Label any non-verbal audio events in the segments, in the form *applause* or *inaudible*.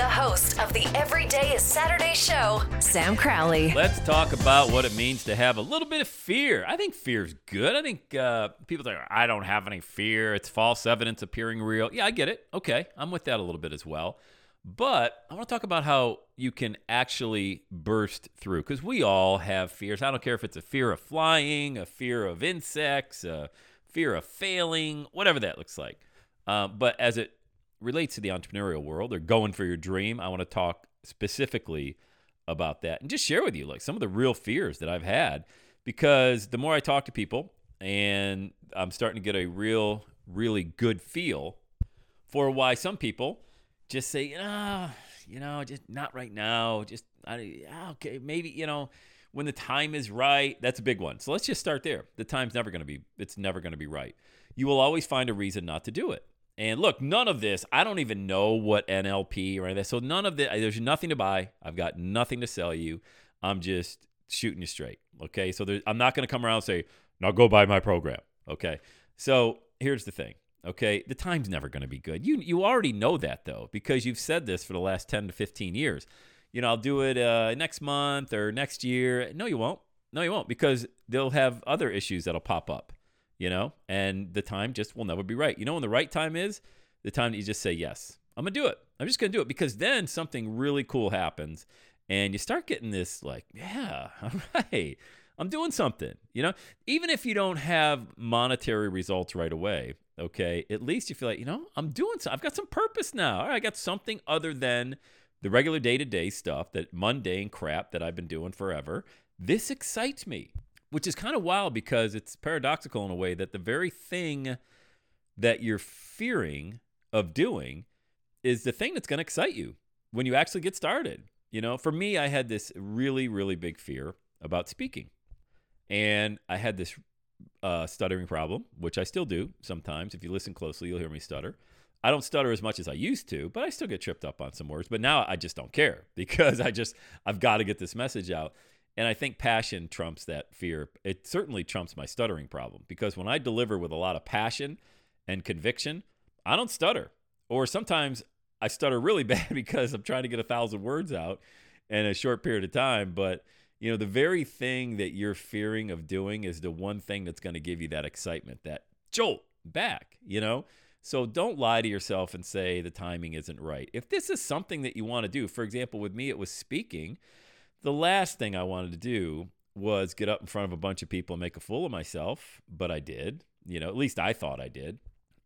The host of the Everyday is Saturday show, Sam Crowley. Let's talk about what it means to have a little bit of fear. I think fear is good. I think uh, people say, I don't have any fear. It's false evidence appearing real. Yeah, I get it. Okay, I'm with that a little bit as well. But I want to talk about how you can actually burst through because we all have fears. I don't care if it's a fear of flying, a fear of insects, a fear of failing, whatever that looks like. Uh, but as it relates to the entrepreneurial world or going for your dream, I want to talk specifically about that and just share with you like some of the real fears that I've had because the more I talk to people and I'm starting to get a real really good feel for why some people just say, ah, you know, just not right now. Just I, okay, maybe you know when the time is right. That's a big one. So let's just start there. The time's never going to be. It's never going to be right. You will always find a reason not to do it. And look, none of this, I don't even know what NLP or anything. So none of this, there's nothing to buy. I've got nothing to sell you. I'm just shooting you straight. Okay. So I'm not going to come around and say, now go buy my program. Okay. So here's the thing. Okay. The time's never going to be good. You, you already know that though, because you've said this for the last 10 to 15 years. You know, I'll do it uh, next month or next year. No, you won't. No, you won't because they'll have other issues that'll pop up you know, and the time just will never be right. You know when the right time is? The time that you just say, yes, I'm going to do it. I'm just going to do it because then something really cool happens and you start getting this, like, yeah, *laughs* all right, I'm doing something, you know, even if you don't have monetary results right away. Okay, at least you feel like, you know, I'm doing so. I've got some purpose now. I got something other than the regular day to day stuff, that mundane crap that I've been doing forever. This excites me which is kind of wild because it's paradoxical in a way that the very thing that you're fearing of doing is the thing that's going to excite you when you actually get started. You know, for me, I had this really, really big fear about speaking. And I had this uh, stuttering problem, which I still do sometimes. If you listen closely, you'll hear me stutter. I don't stutter as much as I used to, but I still get tripped up on some words. But now I just don't care *laughs* because I just, I've got to get this message out. And I think passion trumps that fear. It certainly trumps my stuttering problem because when I deliver with a lot of passion and conviction, I don't stutter. Or sometimes I stutter really *laughs* bad because I'm trying to get a thousand words out in a short period of time. But, you know, the very thing that you're fearing of doing is the one thing that's going to give you that excitement, that jolt back, you know? So don't lie to yourself and say the timing isn't right. If this is something that you want to do, for example, with me, it was speaking the last thing I wanted to do was get up in front of a bunch of people and make a fool of myself, but I did. You know, at least I thought I did.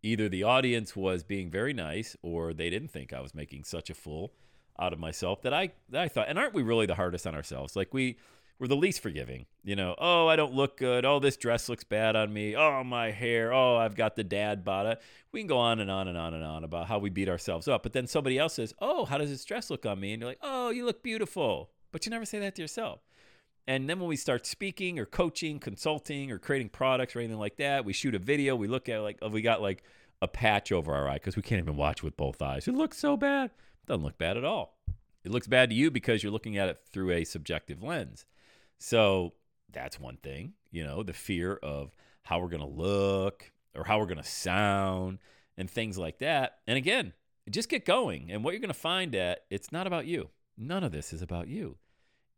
Either the audience was being very nice or they didn't think I was making such a fool out of myself that I that I thought and aren't we really the hardest on ourselves? Like we we're the least forgiving. You know, oh, I don't look good. Oh, this dress looks bad on me. Oh, my hair. Oh, I've got the dad bod. We can go on and on and on and on about how we beat ourselves up. But then somebody else says, "Oh, how does this dress look on me?" And you're like, "Oh, you look beautiful." But you never say that to yourself. And then when we start speaking or coaching, consulting, or creating products or anything like that, we shoot a video. We look at like oh, we got like a patch over our eye because we can't even watch with both eyes. It looks so bad. It doesn't look bad at all. It looks bad to you because you're looking at it through a subjective lens. So that's one thing, you know, the fear of how we're going to look or how we're going to sound and things like that. And again, just get going. And what you're going to find that it's not about you. None of this is about you.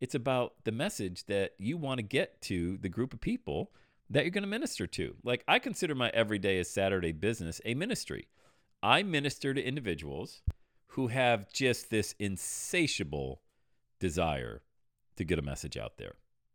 It's about the message that you want to get to the group of people that you're going to minister to. Like I consider my everyday as Saturday business a ministry. I minister to individuals who have just this insatiable desire to get a message out there,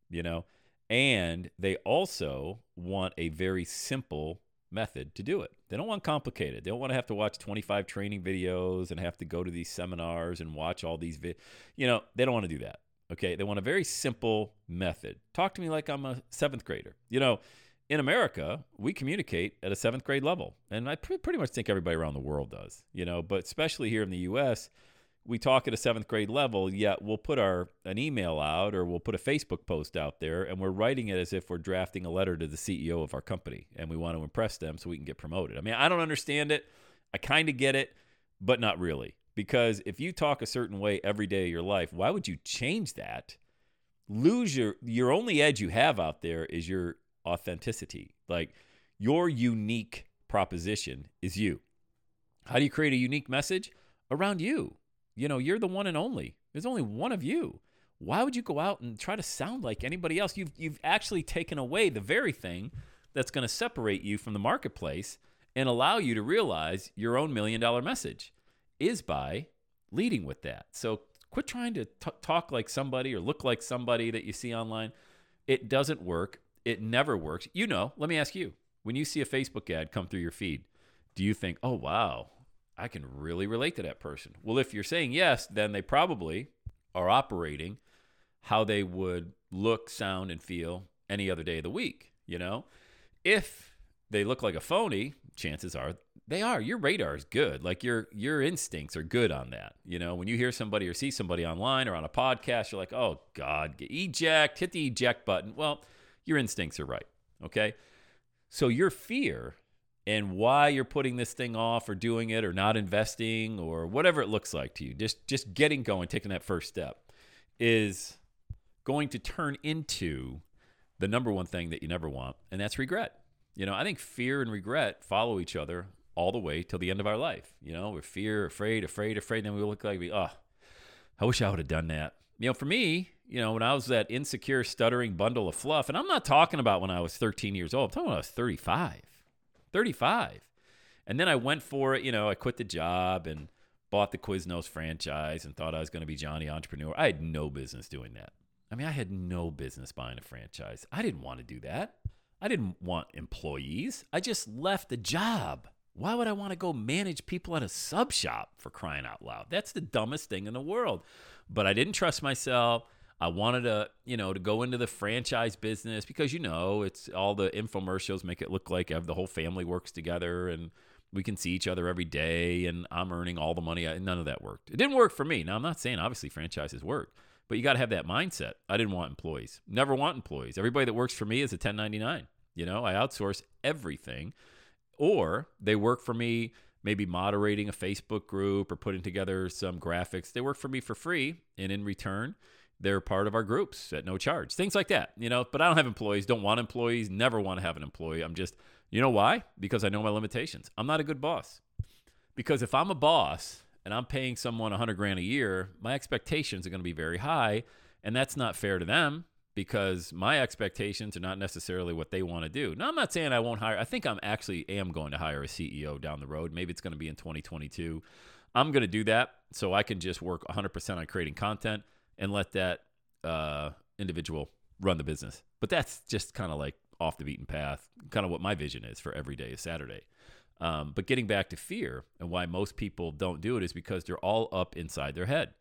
you know? And they also want a very simple method to do it. They don't want complicated. They don't want to have to watch 25 training videos and have to go to these seminars and watch all these vi- you know, they don't want to do that. Okay? They want a very simple method. Talk to me like I'm a 7th grader. You know, in America, we communicate at a 7th grade level. And I pre- pretty much think everybody around the world does, you know, but especially here in the US, we talk at a seventh grade level, yet we'll put our an email out or we'll put a Facebook post out there and we're writing it as if we're drafting a letter to the CEO of our company and we want to impress them so we can get promoted. I mean, I don't understand it. I kind of get it, but not really. Because if you talk a certain way every day of your life, why would you change that? Lose your your only edge you have out there is your authenticity. Like your unique proposition is you. How do you create a unique message? Around you you know, you're the one and only. There's only one of you. Why would you go out and try to sound like anybody else? You've you've actually taken away the very thing that's going to separate you from the marketplace and allow you to realize your own million dollar message is by leading with that. So quit trying to t- talk like somebody or look like somebody that you see online. It doesn't work. It never works. You know, let me ask you when you see a Facebook ad come through your feed, do you think, oh, wow, I can really relate to that person. Well, if you're saying yes, then they probably are operating how they would look, sound, and feel any other day of the week. You know, if they look like a phony, chances are they are. Your radar is good. Like your your instincts are good on that. You know, when you hear somebody or see somebody online or on a podcast, you're like, oh God, eject, hit the eject button. Well, your instincts are right. Okay. So your fear and why you're putting this thing off or doing it or not investing or whatever it looks like to you just just getting going taking that first step is going to turn into the number one thing that you never want and that's regret you know i think fear and regret follow each other all the way till the end of our life you know we're fear afraid afraid afraid then we look like we oh i wish i would have done that you know for me you know when i was that insecure stuttering bundle of fluff and i'm not talking about when i was 13 years old i'm talking when i was 35 35. And then I went for it. You know, I quit the job and bought the Quiznos franchise and thought I was going to be Johnny Entrepreneur. I had no business doing that. I mean, I had no business buying a franchise. I didn't want to do that. I didn't want employees. I just left the job. Why would I want to go manage people at a sub shop for crying out loud? That's the dumbest thing in the world. But I didn't trust myself. I wanted to, you know, to go into the franchise business because you know it's all the infomercials make it look like the whole family works together and we can see each other every day and I'm earning all the money. None of that worked. It didn't work for me. Now I'm not saying obviously franchises work, but you got to have that mindset. I didn't want employees. Never want employees. Everybody that works for me is a 1099. You know, I outsource everything, or they work for me. Maybe moderating a Facebook group or putting together some graphics. They work for me for free, and in return, they're part of our groups at no charge. Things like that, you know. But I don't have employees, don't want employees, never want to have an employee. I'm just, you know why? Because I know my limitations. I'm not a good boss. Because if I'm a boss and I'm paying someone 100 grand a year, my expectations are going to be very high, and that's not fair to them because my expectations are not necessarily what they want to do. Now, I'm not saying I won't hire. I think I'm actually am going to hire a CEO down the road. Maybe it's going to be in 2022. I'm going to do that so I can just work 100% on creating content and let that uh, individual run the business. But that's just kind of like off the beaten path, kind of what my vision is for every day is Saturday. Um, but getting back to fear and why most people don't do it is because they're all up inside their head.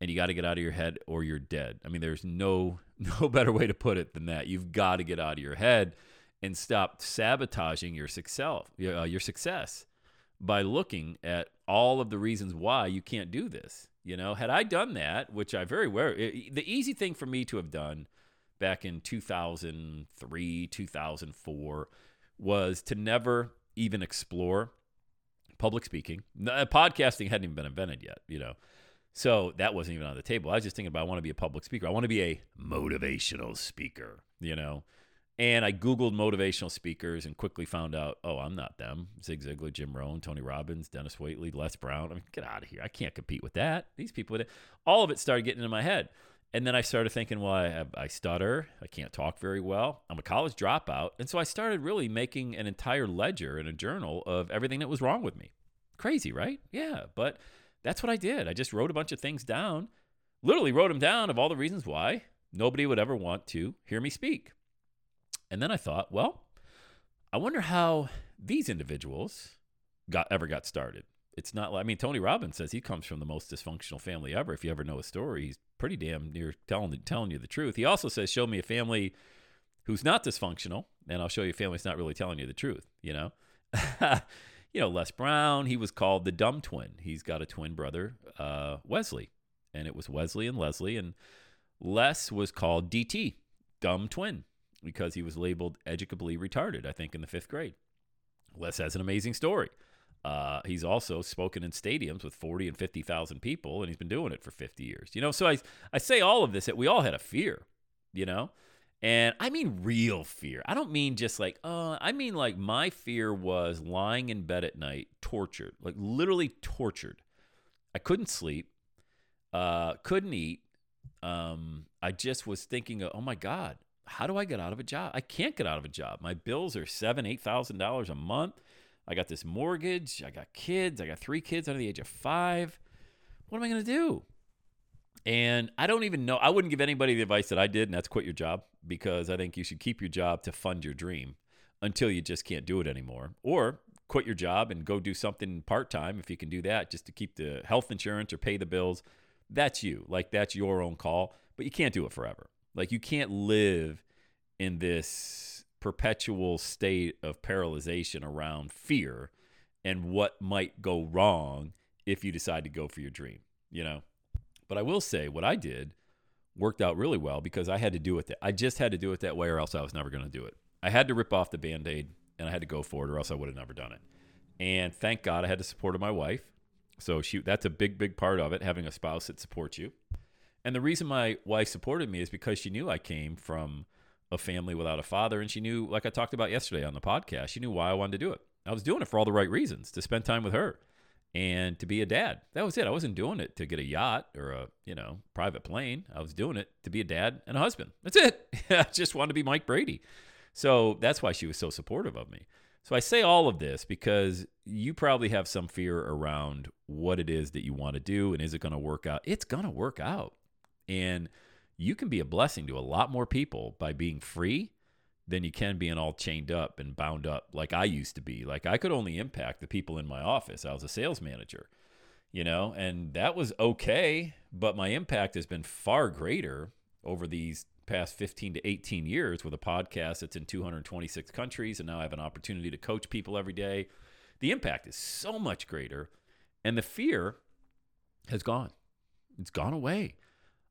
And you got to get out of your head or you're dead. I mean, there's no *laughs* no better way to put it than that. You've got to get out of your head and stop sabotaging your success, uh, your success by looking at all of the reasons why you can't do this. You know, had I done that, which I very well, the easy thing for me to have done back in 2003, 2004 was to never even explore public speaking. Uh, podcasting hadn't even been invented yet, you know. So that wasn't even on the table. I was just thinking about I want to be a public speaker. I want to be a motivational speaker, you know. And I Googled motivational speakers and quickly found out, oh, I'm not them. Zig Ziglar, Jim Rohn, Tony Robbins, Dennis Waitley, Les Brown. I mean, get out of here. I can't compete with that. These people, all of it started getting into my head. And then I started thinking, well, I, I stutter. I can't talk very well. I'm a college dropout. And so I started really making an entire ledger and a journal of everything that was wrong with me. Crazy, right? Yeah. But that's what I did. I just wrote a bunch of things down, literally wrote them down of all the reasons why nobody would ever want to hear me speak. And then I thought, well, I wonder how these individuals got ever got started. It's not like I mean Tony Robbins says he comes from the most dysfunctional family ever. If you ever know a story, he's pretty damn near telling telling you the truth. He also says, "Show me a family who's not dysfunctional, and I'll show you a family that's not really telling you the truth." You know, *laughs* you know Les Brown. He was called the dumb twin. He's got a twin brother, uh, Wesley, and it was Wesley and Leslie, and Les was called DT, dumb twin, because he was labeled educably retarded. I think in the fifth grade. Les has an amazing story. Uh, he's also spoken in stadiums with 40 and 50,000 people, and he's been doing it for 50 years. You know, so I, I say all of this that we all had a fear, you know? And I mean real fear. I don't mean just like, uh, I mean like my fear was lying in bed at night, tortured, like literally tortured. I couldn't sleep, uh, couldn't eat. Um, I just was thinking, oh my God, how do I get out of a job? I can't get out of a job. My bills are seven, eight thousand dollars a month. I got this mortgage. I got kids. I got three kids under the age of five. What am I going to do? And I don't even know. I wouldn't give anybody the advice that I did, and that's quit your job because I think you should keep your job to fund your dream until you just can't do it anymore. Or quit your job and go do something part time if you can do that just to keep the health insurance or pay the bills. That's you. Like, that's your own call, but you can't do it forever. Like, you can't live in this perpetual state of paralyzation around fear and what might go wrong if you decide to go for your dream, you know? But I will say what I did worked out really well because I had to do it that I just had to do it that way or else I was never going to do it. I had to rip off the band-aid and I had to go for it or else I would have never done it. And thank God I had the support of my wife. So she that's a big big part of it having a spouse that supports you. And the reason my wife supported me is because she knew I came from a family without a father. And she knew, like I talked about yesterday on the podcast, she knew why I wanted to do it. I was doing it for all the right reasons to spend time with her and to be a dad. That was it. I wasn't doing it to get a yacht or a, you know, private plane. I was doing it to be a dad and a husband. That's it. *laughs* I just wanted to be Mike Brady. So that's why she was so supportive of me. So I say all of this because you probably have some fear around what it is that you want to do and is it going to work out? It's going to work out. And you can be a blessing to a lot more people by being free than you can being all chained up and bound up like I used to be. Like I could only impact the people in my office. I was a sales manager, you know, and that was okay, but my impact has been far greater over these past 15 to 18 years with a podcast that's in 226 countries and now I have an opportunity to coach people every day. The impact is so much greater and the fear has gone. It's gone away.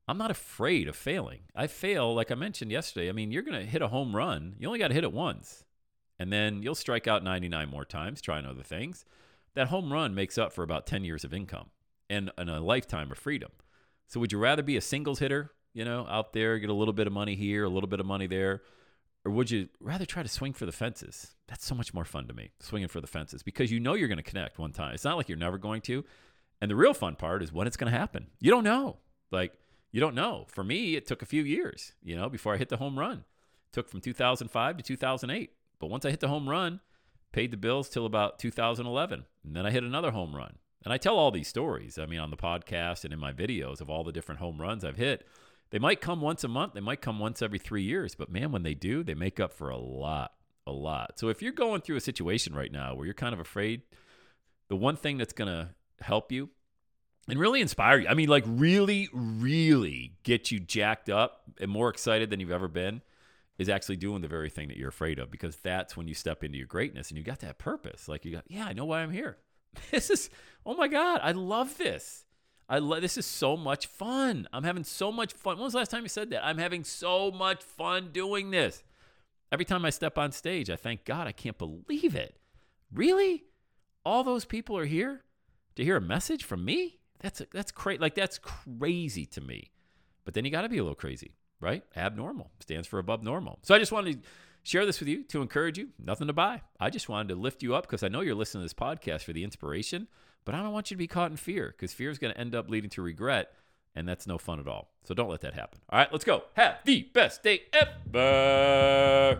I'm not afraid of failing. I fail, like I mentioned yesterday. I mean, you're going to hit a home run. You only got to hit it once. And then you'll strike out 99 more times trying other things. That home run makes up for about 10 years of income and, and a lifetime of freedom. So would you rather be a singles hitter, you know, out there, get a little bit of money here, a little bit of money there? Or would you rather try to swing for the fences? That's so much more fun to me, swinging for the fences, because you know you're going to connect one time. It's not like you're never going to. And the real fun part is when it's going to happen. You don't know. Like, you don't know. For me, it took a few years, you know, before I hit the home run. It took from 2005 to 2008. But once I hit the home run, paid the bills till about 2011, and then I hit another home run. And I tell all these stories, I mean, on the podcast and in my videos of all the different home runs I've hit. They might come once a month, they might come once every three years, but man, when they do, they make up for a lot, a lot. So if you're going through a situation right now where you're kind of afraid, the one thing that's going to help you and really inspire you. I mean, like really, really get you jacked up and more excited than you've ever been is actually doing the very thing that you're afraid of because that's when you step into your greatness and you got that purpose. Like you got, yeah, I know why I'm here. *laughs* This is, oh my God, I love this. I love this is so much fun. I'm having so much fun. When was the last time you said that? I'm having so much fun doing this. Every time I step on stage, I thank God I can't believe it. Really? All those people are here to hear a message from me? That's that's crazy. Like that's crazy to me. But then you got to be a little crazy, right? Abnormal stands for above normal. So I just wanted to share this with you to encourage you. Nothing to buy. I just wanted to lift you up because I know you're listening to this podcast for the inspiration, but I don't want you to be caught in fear because fear is going to end up leading to regret, and that's no fun at all. So don't let that happen. All right, let's go. Have the best day ever.